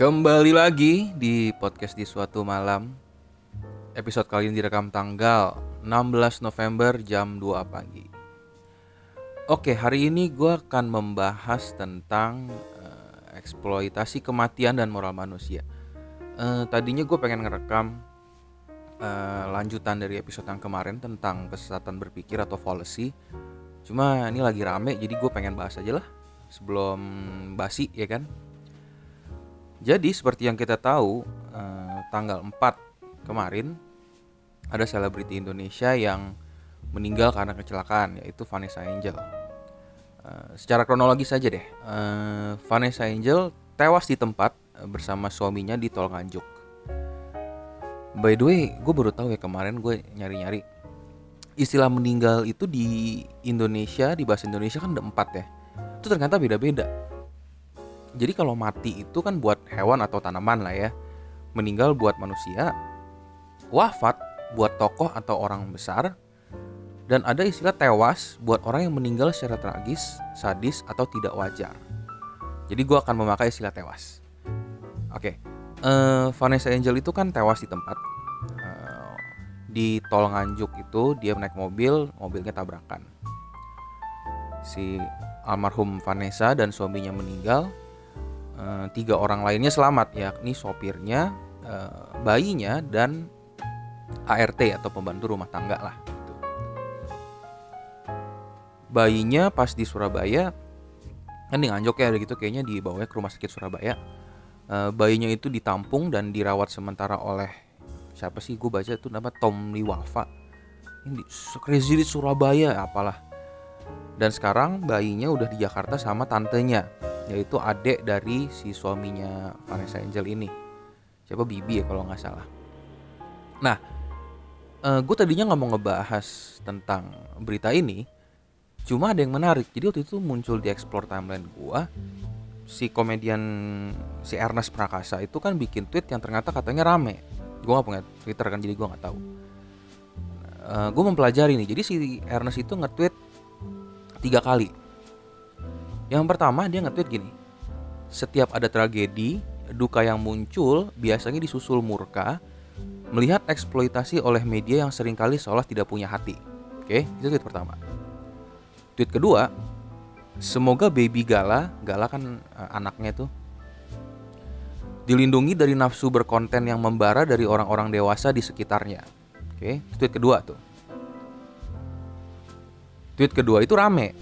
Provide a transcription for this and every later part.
Kembali lagi di podcast di suatu malam. Episode kali ini direkam tanggal 16 November jam 2 pagi. Oke hari ini gue akan membahas tentang uh, eksploitasi kematian dan moral manusia. Uh, Tadinya gue pengen ngerekam uh, lanjutan dari episode yang kemarin tentang kesesatan berpikir atau fallacy Cuma ini lagi rame jadi gue pengen bahas aja lah sebelum basi ya kan jadi seperti yang kita tahu eh, tanggal 4 kemarin ada selebriti Indonesia yang meninggal karena kecelakaan yaitu Vanessa Angel. Eh, secara kronologis saja deh, eh, Vanessa Angel tewas di tempat eh, bersama suaminya di Tol Nganjuk. By the way, gue baru tahu ya kemarin gue nyari-nyari istilah meninggal itu di Indonesia di bahasa Indonesia kan ada empat ya. Itu ternyata beda-beda jadi kalau mati itu kan buat hewan atau tanaman lah ya. Meninggal buat manusia. Wafat buat tokoh atau orang besar. Dan ada istilah tewas buat orang yang meninggal secara tragis, sadis, atau tidak wajar. Jadi gue akan memakai istilah tewas. Oke, okay. uh, Vanessa Angel itu kan tewas di tempat. Uh, di tol Nganjuk itu dia naik mobil, mobilnya tabrakan. Si almarhum Vanessa dan suaminya meninggal, Eh, tiga orang lainnya selamat yakni sopirnya, uh, bayinya dan ART atau pembantu rumah tangga lah. Gitu. Bayinya pas di Surabaya kan di Nganjuk ya gitu kayaknya dibawa ke rumah sakit Surabaya. Uh, bayinya itu ditampung dan dirawat sementara oleh siapa sih gue baca itu nama Tom Liwafa ini crazy di Surabaya apalah dan sekarang bayinya udah di Jakarta sama tantenya yaitu adik dari si suaminya Vanessa Angel ini. Siapa? Bibi ya kalau nggak salah. Nah uh, eh, gue tadinya nggak mau ngebahas tentang berita ini cuma ada yang menarik. Jadi waktu itu muncul di explore timeline gue si komedian si Ernest Prakasa itu kan bikin tweet yang ternyata katanya rame. Gue nggak punya Twitter kan jadi gue nggak tahu. Uh, eh, gue mempelajari nih. Jadi si Ernest itu nge-tweet tiga kali yang pertama dia nge-tweet gini. Setiap ada tragedi, duka yang muncul biasanya disusul murka melihat eksploitasi oleh media yang sering kali seolah tidak punya hati. Oke, itu tweet pertama. Tweet kedua, semoga baby Gala, Gala kan uh, anaknya tuh dilindungi dari nafsu berkonten yang membara dari orang-orang dewasa di sekitarnya. Oke, tweet kedua tuh. Tweet kedua itu rame,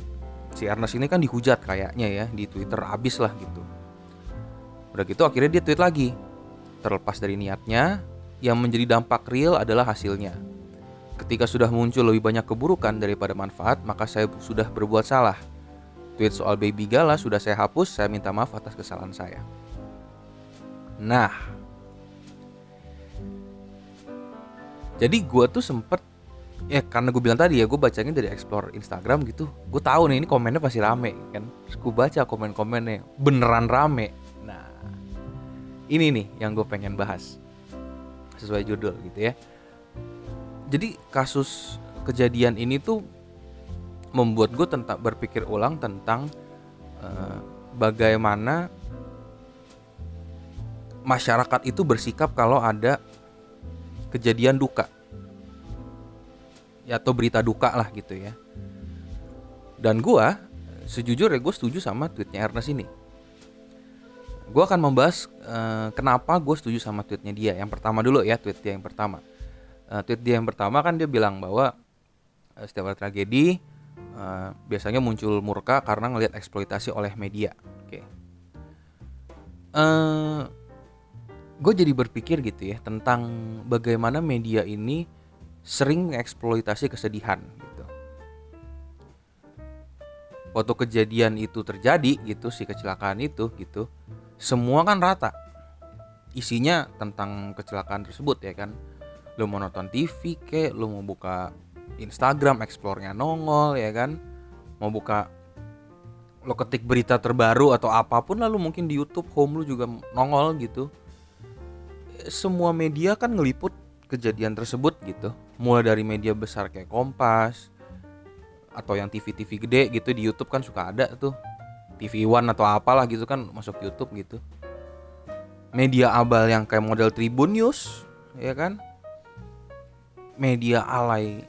si Ernest ini kan dihujat kayaknya ya di Twitter abis lah gitu. Udah gitu akhirnya dia tweet lagi. Terlepas dari niatnya, yang menjadi dampak real adalah hasilnya. Ketika sudah muncul lebih banyak keburukan daripada manfaat, maka saya sudah berbuat salah. Tweet soal baby gala sudah saya hapus, saya minta maaf atas kesalahan saya. Nah, jadi gue tuh sempet ya karena gue bilang tadi ya gue bacanya dari explore Instagram gitu. Gue tahu nih ini komennya pasti rame kan? Terus gue baca komen-komennya beneran rame. Nah ini nih yang gue pengen bahas. Sesuai judul gitu ya. Jadi kasus kejadian ini tuh membuat gue tentang berpikir ulang tentang uh, bagaimana masyarakat itu bersikap kalau ada kejadian duka ya, atau berita duka lah gitu ya. Dan gue sejujurnya gue setuju sama tweetnya Ernest ini. Gue akan membahas uh, kenapa gue setuju sama tweetnya dia. Yang pertama dulu ya tweet dia yang pertama. Uh, tweet dia yang pertama kan dia bilang bahwa uh, setiap ada tragedi uh, biasanya muncul murka karena ngelihat eksploitasi oleh media. Oke. Okay. uh, gue jadi berpikir gitu ya tentang bagaimana media ini sering mengeksploitasi kesedihan gitu. Waktu kejadian itu terjadi gitu si kecelakaan itu gitu, semua kan rata. Isinya tentang kecelakaan tersebut ya kan. Lu mau nonton TV kek, lu mau buka Instagram explore-nya nongol ya kan. Mau buka lo ketik berita terbaru atau apa pun lalu mungkin di YouTube home lu juga nongol gitu. Semua media kan ngeliput kejadian tersebut gitu mulai dari media besar kayak Kompas atau yang TV-TV gede gitu di YouTube kan suka ada tuh. TV One atau apalah gitu kan masuk YouTube gitu. Media abal yang kayak model Tribun News ya kan? Media alay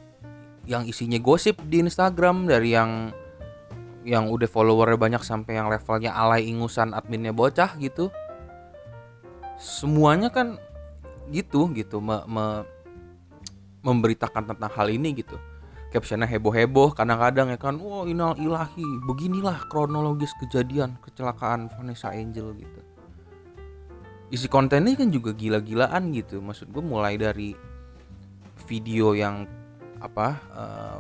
yang isinya gosip di Instagram dari yang yang udah followernya banyak sampai yang levelnya alay ingusan adminnya bocah gitu. Semuanya kan gitu gitu. Me, me, memberitakan tentang hal ini gitu. Captionnya heboh-heboh kadang-kadang ya kan wow inal ilahi beginilah kronologis kejadian kecelakaan Vanessa Angel gitu. Isi kontennya kan juga gila-gilaan gitu. Maksud gue mulai dari video yang apa uh,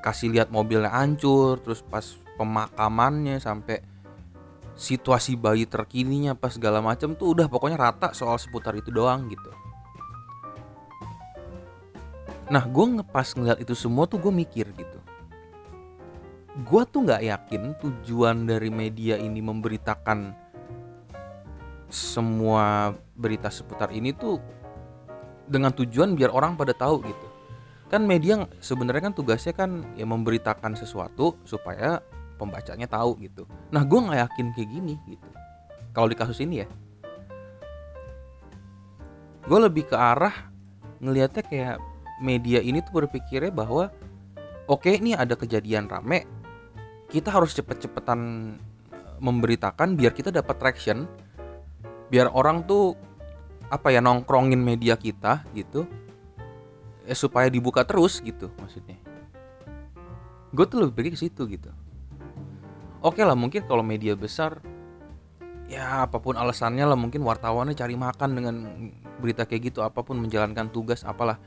kasih lihat mobilnya hancur terus pas pemakamannya sampai situasi bayi terkininya pas segala macam tuh udah pokoknya rata soal seputar itu doang gitu nah gue ngepas ngeliat itu semua tuh gue mikir gitu. Gue tuh nggak yakin tujuan dari media ini memberitakan semua berita seputar ini tuh dengan tujuan biar orang pada tahu gitu. Kan media sebenarnya kan tugasnya kan ya memberitakan sesuatu supaya pembacanya tahu gitu. Nah gue nggak yakin kayak gini gitu. Kalau di kasus ini ya. Gue lebih ke arah ngelihatnya kayak media ini tuh berpikirnya bahwa oke okay, ini ada kejadian rame kita harus cepet-cepetan eh, memberitakan biar kita dapat traction biar orang tuh apa ya nongkrongin media kita gitu. Ya supaya dibuka terus gitu maksudnya. Gue tuh lebih pergi ke situ gitu. Oke lah mungkin kalau media besar ya apa pun alasannya lah mungkin wartawannya cari makan dengan berita kayak gitu apa pun menjalankan tugas apalah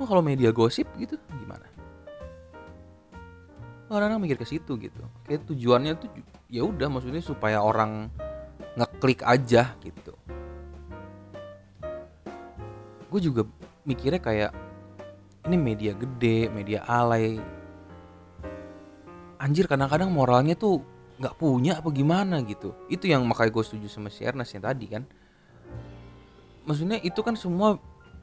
oh, kalau media gosip gitu gimana? Orang-orang mikir ke situ gitu. Kayak tujuannya tuh ya udah maksudnya supaya orang ngeklik aja gitu. Gue juga mikirnya kayak ini media gede media alay. Anjir kadang-kadang moralnya tuh nggak punya apa gimana gitu. Itu yang makanya gue setuju sama si Ernest tadi kan. Maksudnya itu kan semua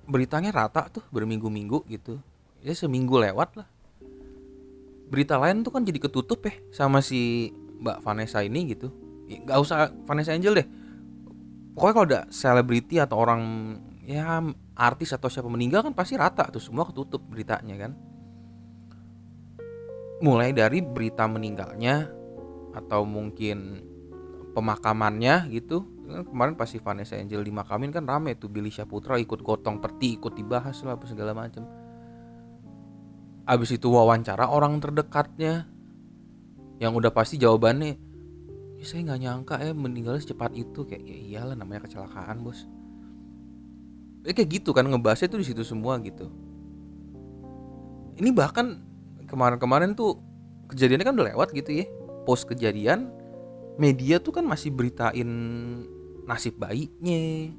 beritanya rata tuh berminggu-minggu gitu. Ya seminggu lewat lah. Berita lain tuh kan jadi ketutup ya sama si Mbak Vanessa ini gitu. Ya, nggak usah Vanessa Angel deh. Pokoknya kalau ada selebriti atau orang ya artis atau siapa meninggal kan pasti rata tuh semua ketutup beritanya kan. Mulai dari berita meninggalnya atau mungkin pemakamannya gitu kan kemarin pasti Vanessa Angel dimakamin kan rame tuh Billy Syaputra ikut gotong peti ikut dibahas lah apa segala macam abis itu wawancara orang terdekatnya yang udah pasti jawabannya ya saya nggak nyangka ya meninggalnya secepat itu. Kayak ya iyalah namanya kecelakaan bos. Ya kayak gitu kan ngebahasnya tuh di situ semua gitu. Ini bahkan kemarin-kemarin tuh kejadiannya kan udah lewat gitu ya. Post kejadian media tuh kan masih beritain nasib bayinya.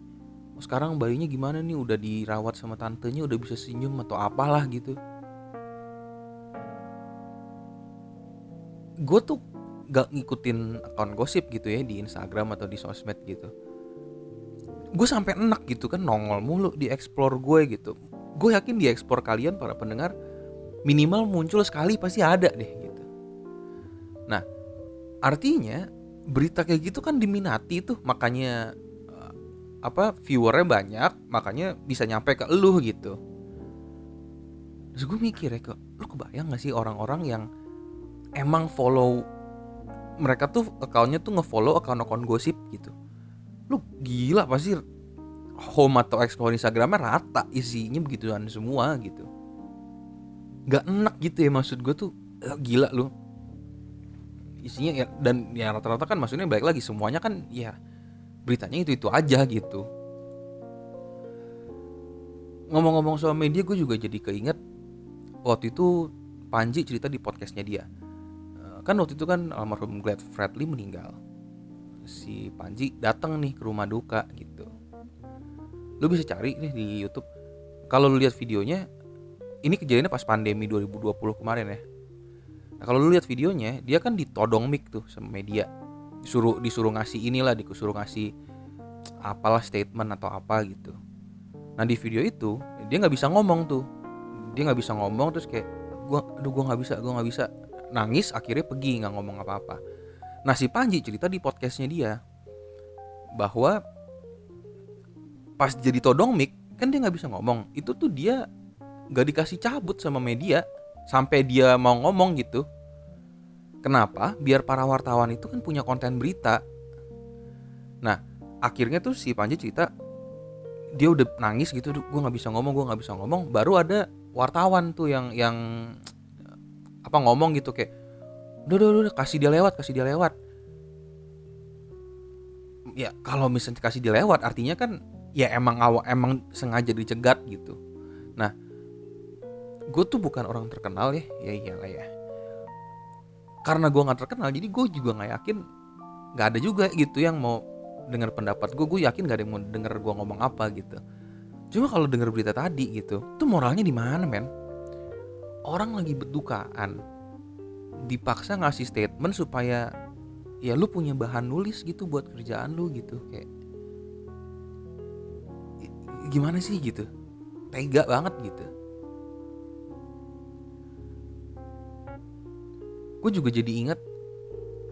Sekarang bayinya gimana nih? Udah dirawat sama tantenya udah bisa senyum atau apalah gitu. Gue tuh gak ngikutin akun gosip gitu ya di Instagram atau di sosmed gitu. Gue sampai enak gitu kan nongol mulu di explore gue gitu. Gue yakin di explore kalian para pendengar minimal muncul sekali pasti ada deh gitu. Nah artinya berita kayak gitu kan diminati tuh makanya uh, apa viewernya banyak makanya bisa nyampe ke lu gitu. Terus gue mikir ya ke lu kebayang gak sih orang-orang yang emang follow mereka tuh akunnya tuh ngefollow akun-akun gosip gitu. Lu gila pasti home atau explore Instagramnya rata isinya begituan semua gitu. Nggak enak gitu ya maksud gue tuh. Eh, gila lu isinya ya dan ya rata-rata kan maksudnya baik lagi semuanya kan ya beritanya itu itu aja gitu. Ngomong-ngomong soal media gue juga jadi keinget waktu itu Panji cerita di podcastnya dia. Eh, kan waktu itu kan almarhum Glad Fredly meninggal. Si Panji datang nih ke rumah duka gitu. Lu bisa cari nih di YouTube. Kalau lu lihat videonya ini kejadiannya pas pandemi 2020 kemarin ya nah, kalau lu lihat videonya dia kan ditodong mic tuh sama media. Disuruh disuruh ngasih inilah disuruh ngasih apalah statement atau apa gitu. Nah di video itu dia nggak bisa ngomong tuh. Dia nggak bisa ngomong terus kayak gua aduh gua nggak bisa gua nggak bisa. Nangis akhirnya pergi nggak ngomong apa-apa. Nah si Panji cerita di podcastnya dia bahwa pas jadi todong mic kan dia nggak bisa ngomong. Itu tuh dia nggak dikasih cabut sama media sampai dia mau ngomong gitu kenapa? Biar para wartawan itu kan punya konten berita. Nah akhirnya tuh si Panji cerita dia udah nangis gitu gue nggak bisa ngomong gue nggak bisa ngomong. Baru ada wartawan tuh yang yang apa ngomong gitu kayak udah udah udah kasih dia lewat kasih dia lewat. Ya kalau misalnya kasih dia lewat artinya kan ya emang awal emang sengaja dicegat gitu. Nah gue tuh bukan orang terkenal ya. Ya iyalah ya. Karena gue nggak terkenal jadi gue juga nggak yakin nggak ada juga gitu yang mau dengar pendapat gue gue yakin gak ada yang mau denger gue ngomong apa gitu. Cuma kalau denger berita tadi gitu tuh moralnya di mana men? Orang lagi berdukaan dipaksa ngasih statement supaya ya lu punya bahan nulis gitu buat kerjaan lu gitu kayak. Gimana sih gitu? Tega banget gitu gue juga jadi ingat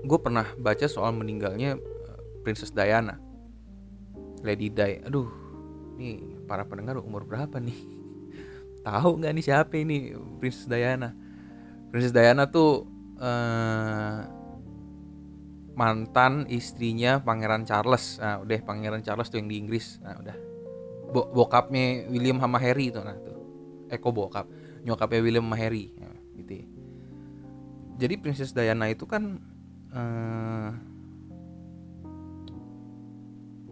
gue pernah baca soal meninggalnya eh, Princess Diana. Lady Di aduh ini para pendengar umur berapa nih? Tahu nggak nih siapa ini Princess Diana? Princess Diana tuh uh, mantan istrinya Pangeran Charles. Nah udah Pangeran Charles tuh yang di Inggris. Nah udah. Bo bokapnya William sama itu nah tuh. Eko bokap? Nyokapnya William sama Harry ya, gitu ya. Jadi Princess Diana itu kan uh,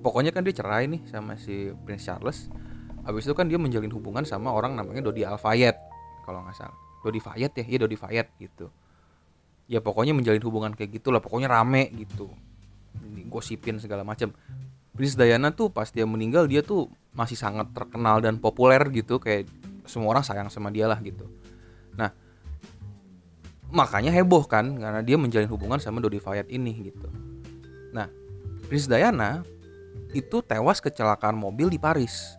pokoknya kan dia cerai nih sama si Prince Charles. Habis itu kan dia menjalin hubungan sama orang namanya Dodi Alfayet kalau nggak salah. Dodi Fayet ya? Iya Dodi Fayet gitu. Ya pokoknya menjalin hubungan kayak gitulah pokoknya rame gitu. Gosipin segala macam. Princess Diana tuh pas dia meninggal dia tuh masih sangat terkenal dan populer gitu. Kayak semua orang sayang sama dia lah gitu makanya heboh kan karena dia menjalin hubungan sama Dodi Fayed ini gitu. Nah Princess Diana itu tewas kecelakaan mobil di Paris.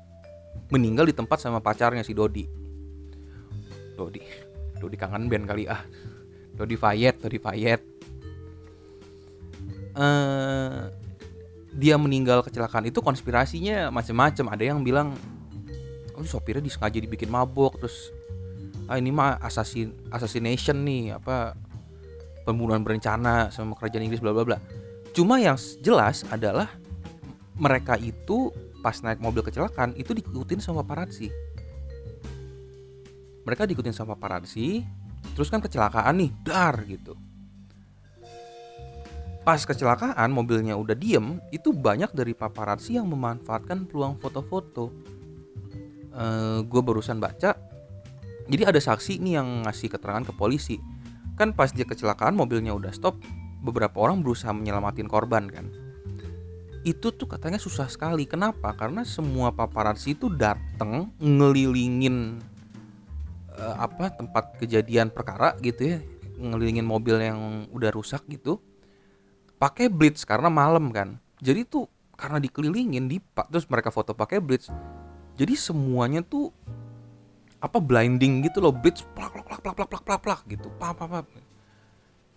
Meninggal di tempat sama pacarnya si Dodi. Dodi Dodi kangen band kali ah. Dodi Fayed Dodi Fayed uh, dia meninggal kecelakaan itu konspirasinya macam-macam. Ada yang bilang oh sopirnya disengaja dibikin mabuk terus ah ini mah assassin assassination nih apa pembunuhan berencana sama kerajaan Inggris bla bla bla. Cuma yang jelas adalah mereka itu pas naik mobil kecelakaan itu diikutin sama paparazzi mereka diikutin sama paparazzi terus kan kecelakaan nih dar gitu. Pas kecelakaan mobilnya udah diem, itu banyak dari paparazzi yang memanfaatkan peluang foto-foto. Uh, eh, gue barusan baca, jadi ada saksi nih yang ngasih keterangan ke polisi. Kan pas dia kecelakaan mobilnya udah stop, beberapa orang berusaha menyelamatin korban kan. Itu tuh katanya susah sekali. Kenapa? Karena semua paparazzi itu dateng ngelilingin uh, apa tempat kejadian perkara gitu ya, ngelilingin mobil yang udah rusak gitu pakai blitz karena malam kan jadi tuh karena dikelilingin di terus mereka foto pakai blitz jadi semuanya tuh apa blinding gitu loh blitz plak plak plak plak plak plak plak gitu. Pa pa pa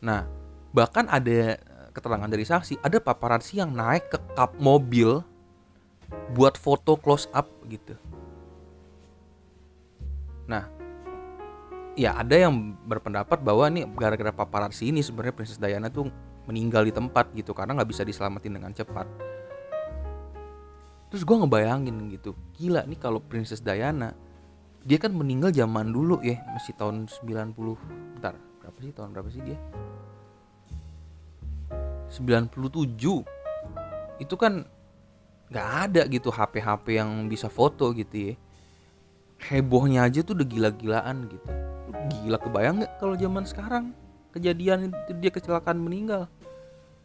nah bahkan ada eh, keterangan dari saksi ada paparazzi yang naik ke kap mobil buat foto close up gitu. Nah ya ada yang berpendapat bahwa nih gara-gara paparazzi ini sebenarnya Princess Diana tuh meninggal di tempat gitu karena nggak bisa diselamatin dengan cepat. Terus gue ngebayangin gitu gila nih kalau Princess Diana dia kan meninggal zaman dulu ya masih tahun 90 bentar berapa sih tahun berapa sih dia? 97 itu kan nggak ada gitu HP-HP yang bisa foto gitu ya. Hebohnya aja tuh udah gila-gilaan gitu. Gila kebayang nggak kalau zaman sekarang kejadian itu dia kecelakaan meninggal?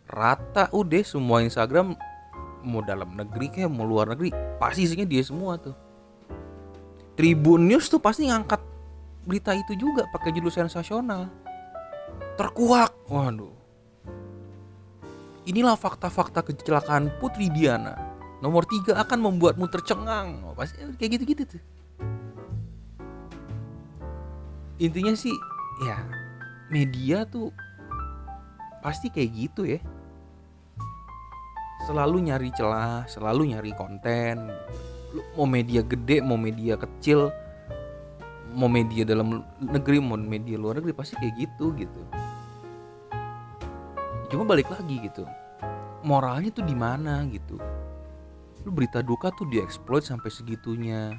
Rata udah semua Instagram mau dalam negeri kayak mau luar negeri pasti isinya dia semua tuh Tribun News tuh pasti ngangkat berita itu juga pakai judul sensasional. Terkuak. Waduh. Inilah fakta-fakta kecelakaan Putri Diana. Nomor tiga akan membuatmu tercengang. Oh, pasti kayak gitu-gitu tuh. Intinya sih ya media tuh pasti kayak gitu ya. Selalu nyari celah selalu nyari konten mau media gede mau media kecil mau media dalam negeri mau media luar negeri pasti kayak gitu gitu. Cuma balik lagi gitu. Moralnya tuh di mana gitu? Lu berita duka tuh dieksploit sampai segitunya.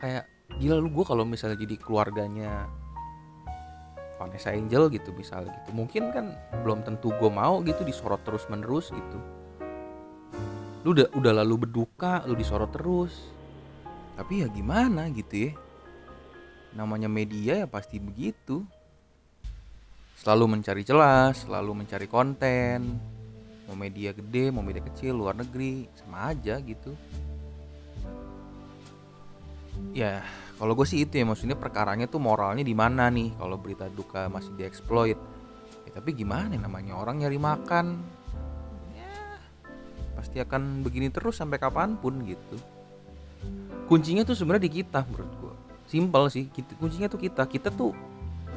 Kayak gila lu gue kalau misalnya jadi keluarganya Vanessa Angel gitu misalnya gitu. Mungkin kan belum tentu gue mau gitu disorot terus menerus gitu. Lu udah udah lalu berduka lu disorot terus. Tapi ya gimana gitu ya? Namanya media ya pasti begitu. Selalu mencari celah selalu mencari konten. Mau media gede mau media kecil luar negeri sama aja gitu. Ya kalau gue sih itu ya maksudnya perkaranya tuh moralnya di mana nih? Kalau berita duka masih dieksploit ya, tapi gimana namanya? Orang nyari makan. Ya pasti akan begini terus sampai kapan pun gitu. Kuncinya tuh sebenarnya di kita menurut gue simpel sih kuncinya tuh kita. Kita tuh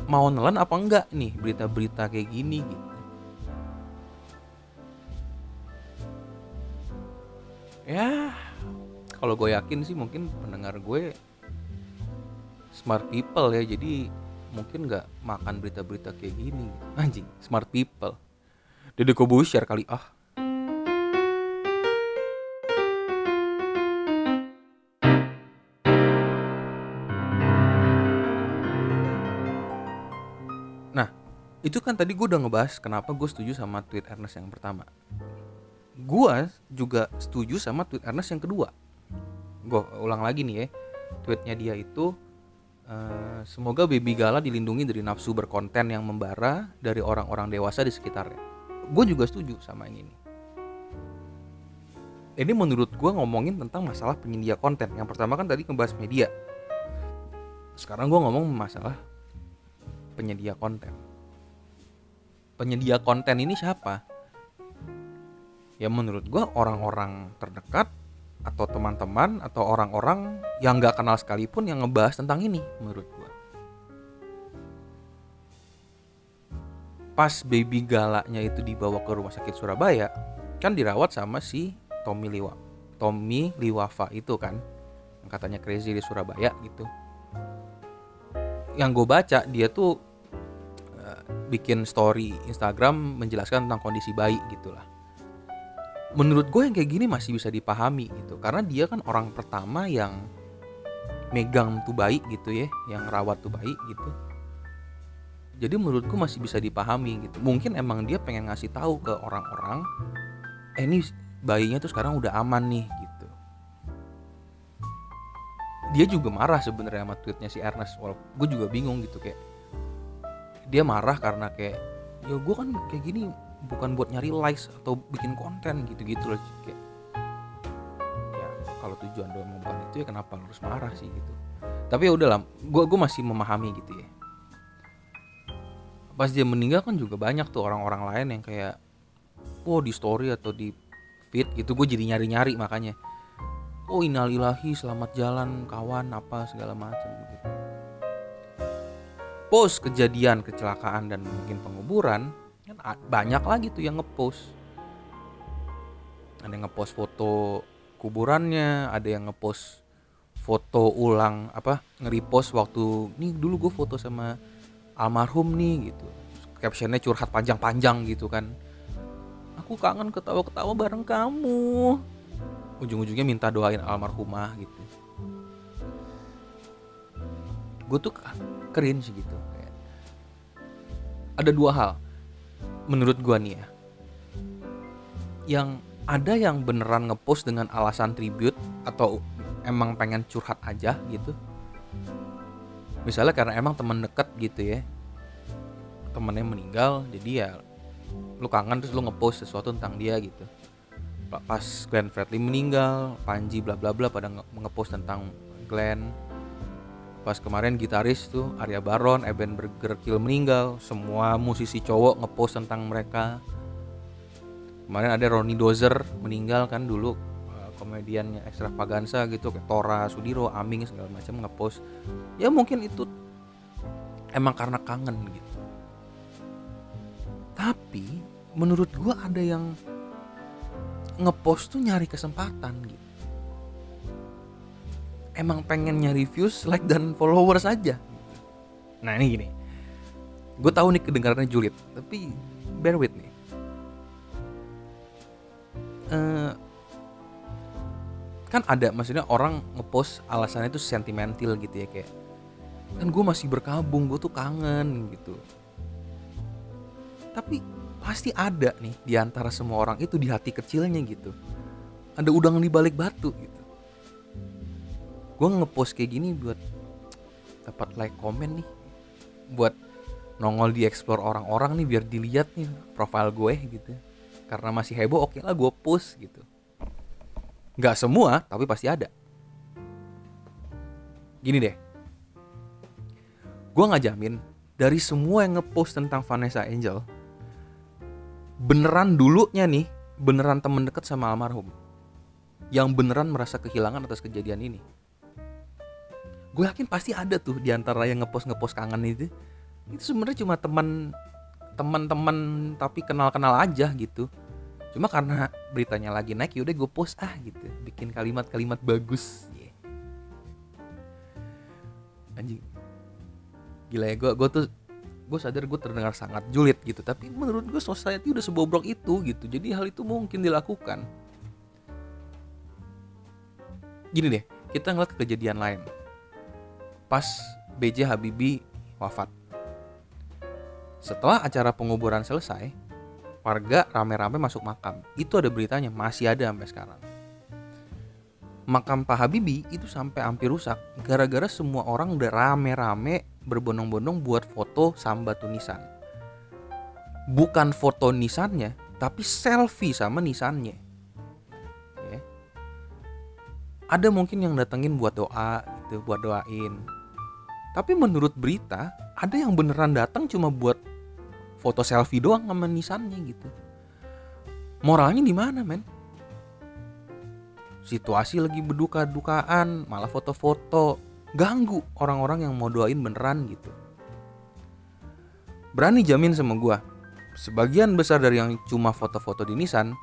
mau nelan apa enggak nih berita-berita kayak gini gitu. Ya kalau gue yakin sih mungkin pendengar gue smart people ya jadi mungkin nggak makan berita-berita kayak gini anjing smart people Deddy Kobusier kali ah Nah, itu kan tadi gue udah ngebahas kenapa gue setuju sama tweet Ernest yang pertama. Gue juga setuju sama tweet Ernest yang kedua. Gue ulang lagi nih ya, tweetnya dia itu Uh, semoga baby Gala dilindungi dari nafsu berkonten yang membara dari orang-orang dewasa di sekitarnya. Gue juga setuju sama yang ini. Ini menurut gue ngomongin tentang masalah penyedia konten. Yang pertama kan tadi ngebahas media. Sekarang gue ngomong masalah penyedia konten. Penyedia konten ini siapa? Ya menurut gue orang-orang terdekat atau teman-teman atau orang-orang yang nggak kenal sekalipun yang ngebahas tentang ini menurut gua. Pas baby galaknya itu dibawa ke rumah sakit Surabaya, kan dirawat sama si Tommy Liwa. Tommy Liwafa itu kan yang katanya crazy di Surabaya gitu. Yang gue baca dia tuh uh, bikin story Instagram menjelaskan tentang kondisi bayi gitulah menurut gue yang kayak gini masih bisa dipahami gitu. Karena dia kan orang pertama yang megang tuh bayi gitu ya yang rawat tuh bayi gitu. Jadi menurutku masih bisa dipahami gitu. Mungkin emang dia pengen ngasih tahu ke orang-orang eh ini bayinya tuh sekarang udah aman nih gitu. Dia juga marah sebenarnya sama tweetnya si Ernest. Walaupun gue juga bingung gitu kayak dia marah karena kayak ya gue kan kayak gini bukan buat nyari likes atau bikin konten gitu-gitu loh kayak ya kalau tujuan doang bukan itu ya kenapa harus marah sih gitu. Tapi ya udahlah gue gue masih memahami gitu ya. Pas dia meninggal kan juga banyak tuh orang-orang lain yang kayak oh di story atau di feed gitu gue jadi nyari-nyari makanya. Oh inalilahi selamat jalan kawan apa segala macam gitu. Post kejadian kecelakaan dan mungkin penguburan kan banyak lagi tuh yang ngepost. Ada yang ngepost foto kuburannya ada yang ngepost foto ulang apa nge-repost waktu nih dulu gue foto sama almarhum nih gitu. Captionnya curhat panjang-panjang gitu kan. Aku kangen ketawa-ketawa bareng kamu. Ujung-ujungnya minta doain almarhumah gitu. Gue tuh sih gitu ada dua hal menurut gua nih ya yang ada yang beneran ngepost dengan alasan tribute atau emang pengen curhat aja gitu misalnya karena emang temen deket gitu ya temennya meninggal jadi ya lu kangen terus lu ngepost sesuatu tentang dia gitu. Pas Glenn Fredly meninggal Panji bla bla bla pada ngepost tentang Glenn pas kemarin gitaris tuh Arya Baron, Eben Burger Kill meninggal, semua musisi cowok ngepost tentang mereka. Kemarin ada Ronnie Dozer meninggal kan dulu uh, komediannya Extravaganza gitu kayak Tora Sudiro, Aming segala macam ngepost. Ya mungkin itu emang karena kangen gitu. Tapi menurut gue ada yang ngepost tuh nyari kesempatan gitu emang pengen nyari views like dan followers aja. Nah ini gini. Gue tahu nih kedengarannya julid tapi bear with me. Uh, kan ada maksudnya orang ngepost alasannya itu sentimental gitu ya kayak kan gue masih berkabung gue tuh kangen gitu. Tapi pasti ada nih di antara semua orang itu di hati kecilnya gitu. Ada udang di balik batu gitu gue ngepost kayak gini buat dapat like komen nih. Buat nongol di explore orang-orang nih biar dilihat nih profile gue gitu. Karena masih heboh oke lah gue post gitu. Nggak semua tapi pasti ada. Gini deh. Gue nggak jamin dari semua yang ngepost tentang Vanessa Angel beneran dulunya nih beneran temen deket sama almarhum yang beneran merasa kehilangan atas kejadian ini gue yakin pasti ada tuh di antara yang ngepost ngepost kangen itu. Itu sebenarnya cuma teman teman-teman tapi kenal-kenal aja gitu. Cuma karena beritanya lagi naik yaudah gue post ah gitu. Bikin kalimat-kalimat bagus anjing. Gila ya gue gue tuh gue sadar gue terdengar sangat julid gitu. Tapi menurut gue society udah sebobrok itu gitu. Jadi hal itu mungkin dilakukan. Gini deh kita ngeliat kejadian lain pas BJ Habibie wafat setelah acara penguburan selesai, warga rame-rame masuk makam. Itu ada beritanya, masih ada sampai sekarang. Makam Pak Habibie itu sampai hampir rusak gara-gara semua orang udah rame-rame berbondong-bondong buat foto sama batu nisan. Bukan foto nisannya, tapi selfie sama nisannya. Ya. Ada mungkin yang datengin buat doa gitu, buat doain. Tapi menurut berita, ada yang beneran datang cuma buat foto selfie doang sama nisannya gitu. Moralnya di mana men? Situasi lagi berduka-dukaan malah foto-foto. Ganggu orang-orang yang mau doain beneran gitu. Berani jamin sama gue sebagian besar dari yang cuma foto-foto di nisan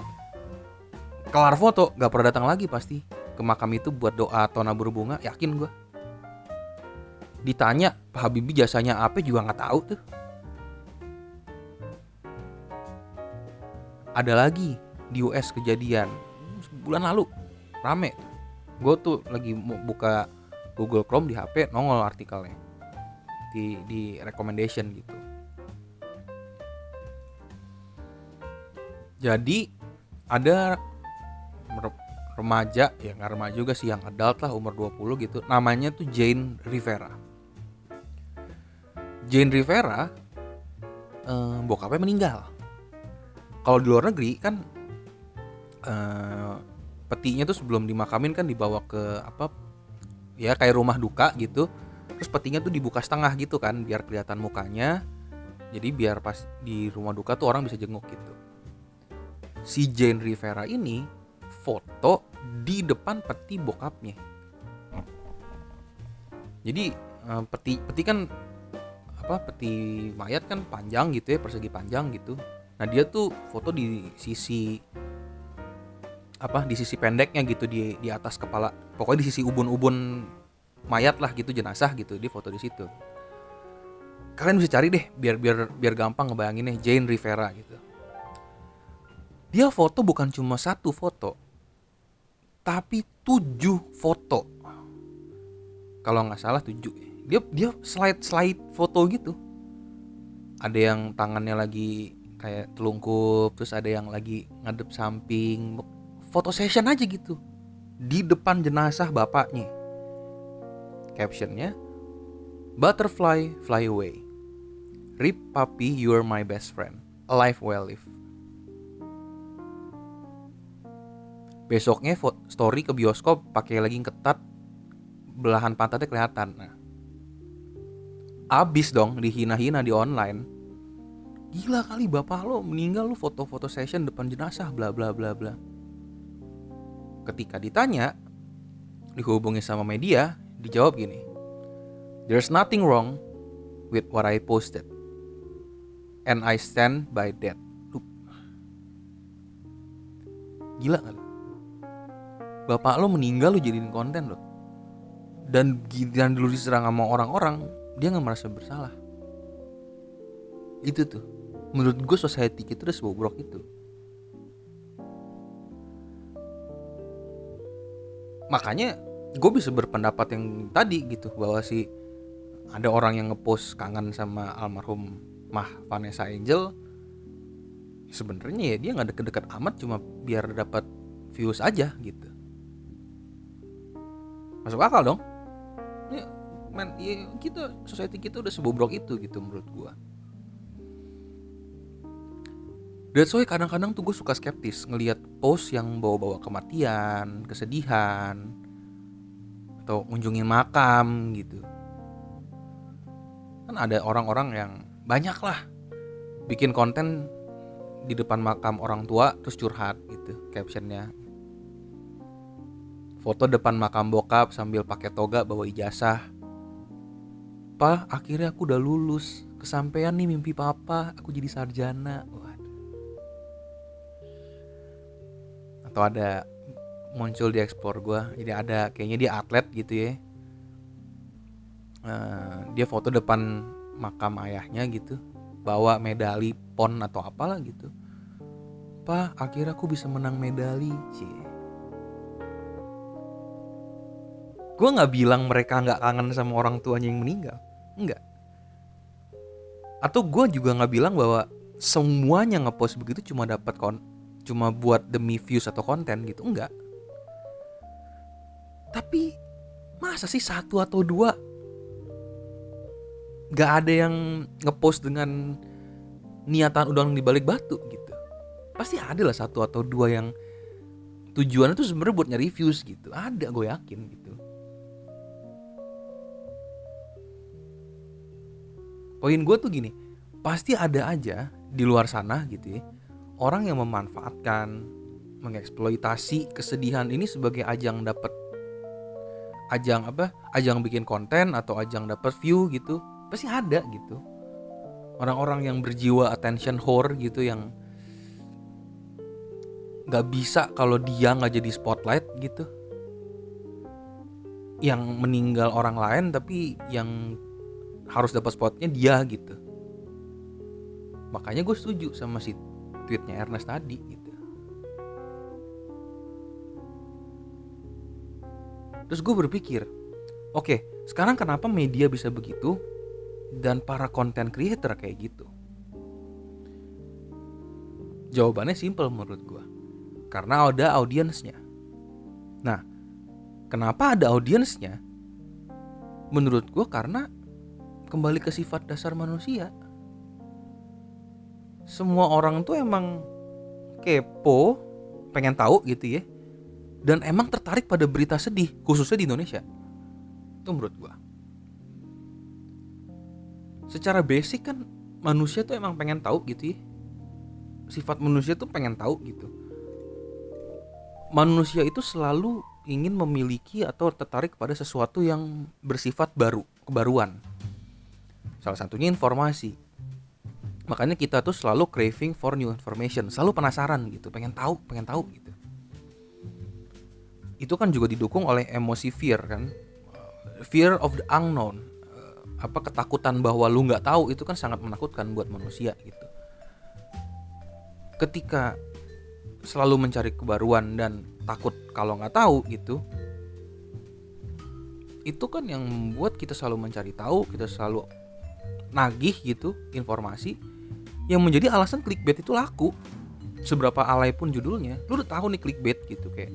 kelar foto gak pernah datang lagi pasti. Ke makam itu buat doa atau nabur bunga yakin gue ditanya Pak Habibie jasanya apa? Juga nggak tahu tuh. Ada lagi di US kejadian bulan lalu rame. Gue tuh lagi mau buka Google Chrome di HP nongol artikelnya di di recommendation gitu. Jadi ada remaja ya nggak remaja juga sih yang adult lah umur 20 gitu namanya tuh Jane Rivera Jane Rivera eh, bokapnya meninggal. Kalau di luar negeri kan uh, petinya tuh sebelum dimakamin kan dibawa ke apa ya kayak rumah duka gitu. Terus petinya tuh dibuka setengah gitu kan biar kelihatan mukanya. Jadi biar pas di rumah duka tuh orang bisa jenguk gitu. Si Jane Rivera ini foto di depan peti bokapnya. Jadi uh, peti peti kan apa peti mayat kan panjang gitu ya persegi panjang gitu. Nah dia tuh foto di sisi apa di sisi pendeknya gitu di di atas kepala. Pokoknya di sisi ubun-ubun mayat lah gitu jenazah gitu dia foto di situ. Kalian bisa cari deh biar biar biar gampang ngebayanginnya Jane Rivera gitu. Dia foto bukan cuma satu foto tapi tujuh foto. Kalau nggak salah tujuh dia dia slide slide foto gitu. Ada yang tangannya lagi kayak telungkup terus ada yang lagi ngadep samping. Foto session aja gitu. Di depan jenazah bapaknya. Captionnya butterfly fly away. Rip puppy you're my best friend. Alive well live besoknya story ke bioskop pakai lagi ketat. Belahan pantatnya kelihatan. Nah abis dong dihina-hina di online. Gila kali bapak lo meninggal lo foto-foto session depan jenazah bla bla bla bla. Ketika ditanya dihubungi sama media dijawab gini there's nothing wrong with what I posted and I stand by that. Gila kan bapak lo meninggal lo jadiin konten lo dan dan dulu diserang sama orang-orang dia nggak merasa bersalah. Itu tuh. Menurut gue society kita udah sebobrok itu. Makanya gue bisa berpendapat yang tadi gitu bahwa si ada orang yang ngepost kangen sama almarhum Mah Vanessa Angel sebenarnya ya dia nggak deket-deket amat cuma biar dapat views aja gitu. Masuk akal dong. Ya man ya kita society kita udah sebobrok itu gitu menurut gue That's why kadang-kadang tuh gue suka skeptis ngelihat post yang bawa-bawa kematian, kesedihan, atau ngunjungin makam gitu. Kan ada orang-orang yang banyak lah bikin konten di depan makam orang tua terus curhat gitu captionnya. Foto depan makam bokap sambil pakai toga bawa ijazah. Pa, akhirnya aku udah lulus. Kesampaian nih mimpi papa, aku jadi sarjana. Wah, atau ada muncul di ekspor gue jadi ada kayaknya dia atlet gitu ya. Uh, dia foto depan makam ayahnya gitu. Bawa medali pon atau apalah gitu. Pak akhirnya aku bisa menang medali sih gue nggak bilang mereka nggak kangen sama orang tuanya yang meninggal enggak. Atau gue juga nggak bilang bahwa semuanya ngepost begitu cuma dapat kon cuma buat demi views atau konten gitu enggak. Tapi masa sih satu atau dua? Gak ada yang ngepost dengan niatan udang di balik batu gitu. Pasti ada lah satu atau dua yang tujuannya tuh sebenarnya buat nyari views gitu. Ada gue yakin gitu poin gue tuh gini pasti ada aja di luar sana gitu ya orang yang memanfaatkan mengeksploitasi kesedihan ini sebagai ajang dapat ajang apa ajang bikin konten atau ajang dapat view gitu pasti ada gitu. Orang-orang yang berjiwa attention whore gitu yang nggak bisa kalau dia nggak jadi spotlight gitu. Yang meninggal orang lain tapi yang harus dapat spotnya dia gitu. Makanya gue setuju sama si tweetnya Ernest tadi gitu. Terus gue berpikir oke okay, sekarang kenapa media bisa begitu dan para content creator kayak gitu? Jawabannya simple menurut gue karena ada audiensnya. Nah kenapa ada audiensnya? Menurut gue karena kembali ke sifat dasar manusia semua orang tuh emang kepo, pengen tahu gitu ya. Dan emang tertarik pada berita sedih, khususnya di Indonesia. Itu menurut gua. Secara basic kan manusia tuh emang pengen tahu gitu ya. Sifat manusia tuh pengen tahu gitu. Manusia itu selalu ingin memiliki atau tertarik pada sesuatu yang bersifat baru, kebaruan. Salah satunya informasi. Makanya kita tuh selalu craving for new information selalu penasaran gitu pengen tahu pengen tahu gitu. Itu kan juga didukung oleh emosi fear kan. Fear of the unknown eh, apa ketakutan bahwa lu nggak tahu itu kan sangat menakutkan buat manusia gitu. Ketika selalu mencari kebaruan dan takut kalau nggak tahu gitu itu kan yang membuat kita selalu mencari tahu kita selalu nagih gitu informasi yang menjadi alasan clickbait itu laku. Seberapa alay pun judulnya lu udah tahu nih clickbait gitu kayak.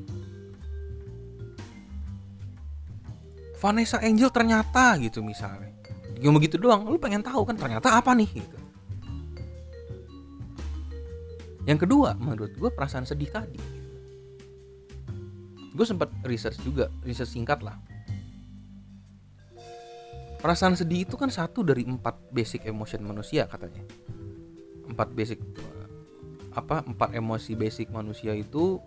Vanessa Angel ternyata gitu misalnya. Yang begitu doang lu pengen tahu kan ternyata apa nih gitu. Yang kedua menurut gue perasaan sedih tadi. Gue sempat research juga research singkat lah perasaan sedih itu kan satu dari empat basic emotion manusia katanya. Empat basic apa empat emosi basic manusia itu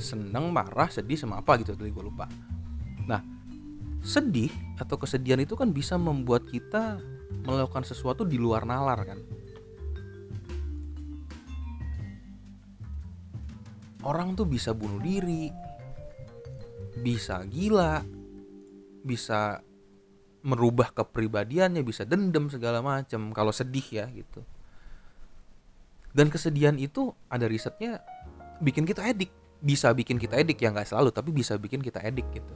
seneng marah sedih sama apa gitu tadi gue lupa. Nah sedih atau kesedihan itu kan bisa membuat kita melakukan sesuatu di luar nalar kan? Orang tuh bisa bunuh diri bisa gila bisa merubah kepribadiannya bisa dendam segala macam kalau sedih ya gitu. Dan kesedihan itu ada risetnya bikin kita edik bisa bikin kita edik ya nggak selalu tapi bisa bikin kita edik gitu.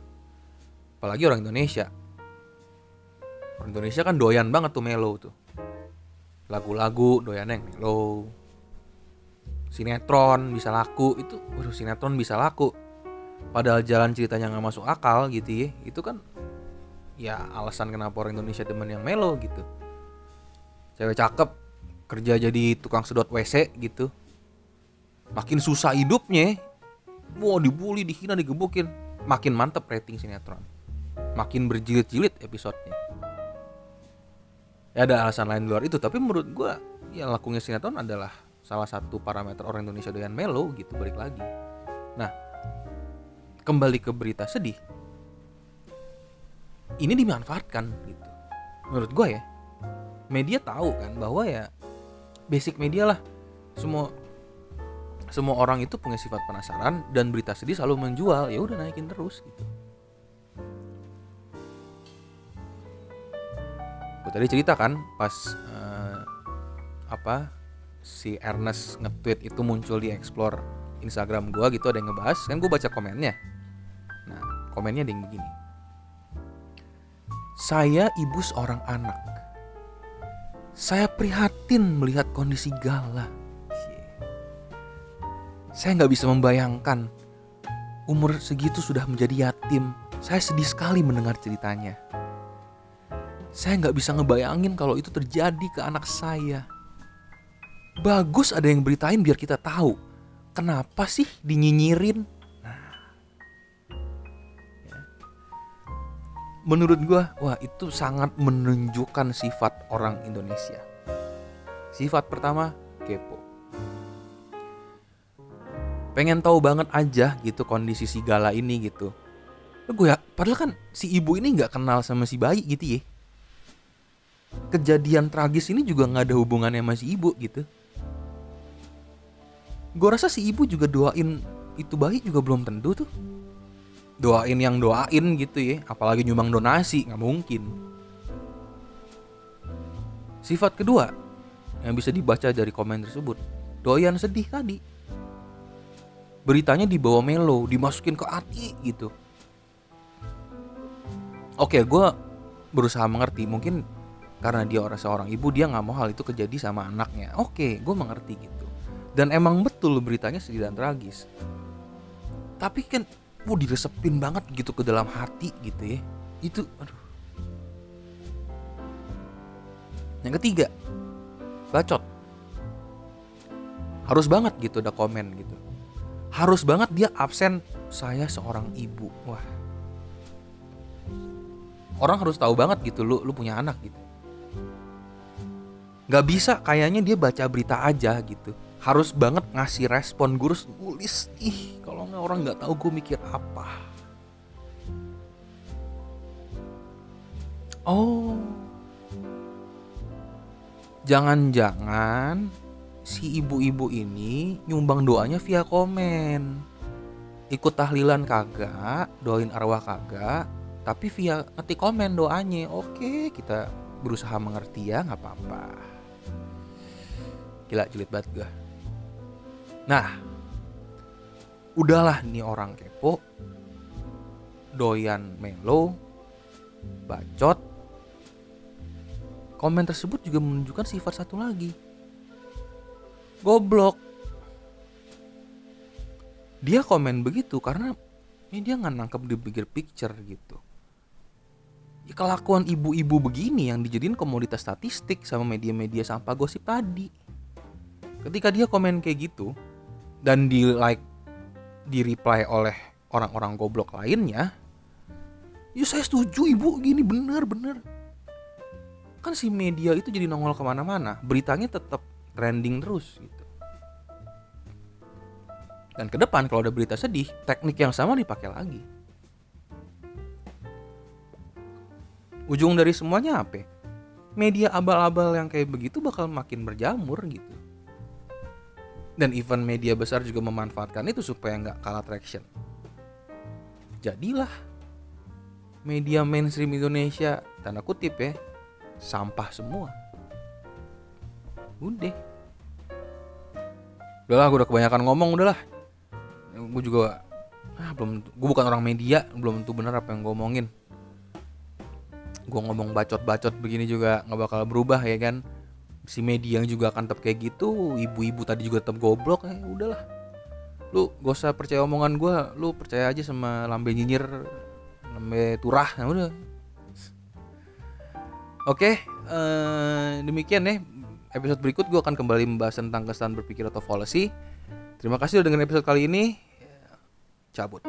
Apalagi orang Indonesia. Orang Indonesia kan doyan banget tuh melo tuh. Lagu-lagu doyan yang melo. Sinetron bisa laku itu waduh sinetron bisa laku. Padahal jalan ceritanya nggak masuk akal gitu ya itu kan ya alasan kenapa orang Indonesia demen yang melo gitu. Cewek cakep kerja jadi tukang sedot WC gitu. Makin susah hidupnya. Wow dibully dihina digebukin. Makin mantep rating sinetron. Makin berjilid-jilid episodenya. Ya ada alasan lain luar itu tapi menurut gue ya lakunya sinetron adalah salah satu parameter orang Indonesia dengan melo gitu balik lagi. Nah kembali ke berita sedih ini dimanfaatkan gitu. Menurut gue ya media tahu kan bahwa ya basic media lah. Semua semua orang itu punya sifat penasaran dan berita sedih selalu menjual ya udah naikin terus gitu. Gue tadi cerita kan pas uh, apa si Ernest nge-tweet itu muncul di explore Instagram gue gitu ada yang ngebahas kan gue baca komennya. Nah komennya ada yang begini saya ibu seorang anak saya prihatin melihat kondisi Gala saya nggak bisa membayangkan umur segitu sudah menjadi yatim. Saya sedih sekali mendengar ceritanya. Saya nggak bisa ngebayangin kalau itu terjadi ke anak saya. Bagus ada yang beritain biar kita tahu. Kenapa sih dinyinyirin? Menurut gue, wah itu sangat menunjukkan sifat orang Indonesia. Sifat pertama, kepo. Pengen tahu banget aja gitu kondisi si Gala ini gitu. Gue ya padahal kan si ibu ini nggak kenal sama si bayi gitu ya. Kejadian tragis ini juga nggak ada hubungannya sama si ibu gitu. Gue rasa si ibu juga doain itu bayi juga belum tentu tuh doain yang doain gitu ya. Apalagi nyumbang donasi nggak mungkin. Sifat kedua yang bisa dibaca dari komen tersebut doyan sedih tadi. Beritanya dibawa melo dimasukin ke hati gitu. Oke gue berusaha mengerti. Mungkin karena dia orang seorang ibu dia nggak mau hal itu kejadi sama anaknya. Oke gue mengerti gitu. Dan emang betul beritanya sedih dan tragis. Tapi kan mau diresepin banget gitu ke dalam hati gitu ya. Itu aduh. Yang ketiga bacot. Harus banget gitu ada komen gitu. Harus banget dia absen saya seorang ibu. Wah. Orang harus tahu banget gitu lu lu punya anak gitu. Nggak bisa kayaknya dia baca berita aja gitu harus banget ngasih respon gurus tulis ih kalau nggak orang nggak tahu gue mikir apa oh jangan-jangan si ibu-ibu ini nyumbang doanya via komen. Ikut tahlilan kagak, doain arwah kagak, tapi via ngetik komen doanya. Oke, kita berusaha mengerti ya, nggak apa-apa. Gila julid banget gue. Nah, udahlah nih orang kepo, doyan melo, bacot. Komen tersebut juga menunjukkan sifat satu lagi, goblok. Dia komen begitu karena ini dia nggak nangkep di bigger picture gitu. Ya, kelakuan ibu-ibu begini yang dijadiin komoditas statistik sama media-media sampah gosip tadi. Ketika dia komen kayak gitu dan di like di reply oleh orang-orang goblok lainnya ya saya setuju ibu gini bener bener kan si media itu jadi nongol ke mana-mana beritanya tetap trending terus gitu. Dan ke depan kalau ada berita sedih, teknik yang sama dipakai lagi. Ujung dari semuanya apa? Media abal-abal yang kayak begitu bakal makin berjamur gitu. Dan event media besar juga memanfaatkan itu supaya nggak kalah traction. Jadilah media mainstream Indonesia tanda kutip ya sampah semua. Udah. Udahlah gue udah kebanyakan ngomong udahlah. Gue juga ah belum gue bukan orang media belum tentu benar apa yang gue omongin. Gue ngomong bacot-bacot begini juga nggak bakal berubah ya kan si media yang juga akan tetap kayak gitu ibu-ibu tadi juga tetap goblok ya udahlah. Lu gak usah percaya omongan gue lu percaya aja sama lambe nyinyir lambe turah nah udah. Oke eh, demikian ya episode berikut gue akan kembali membahas tentang kesan berpikir atau policy terima kasih udah dengerin episode kali ini. Cabut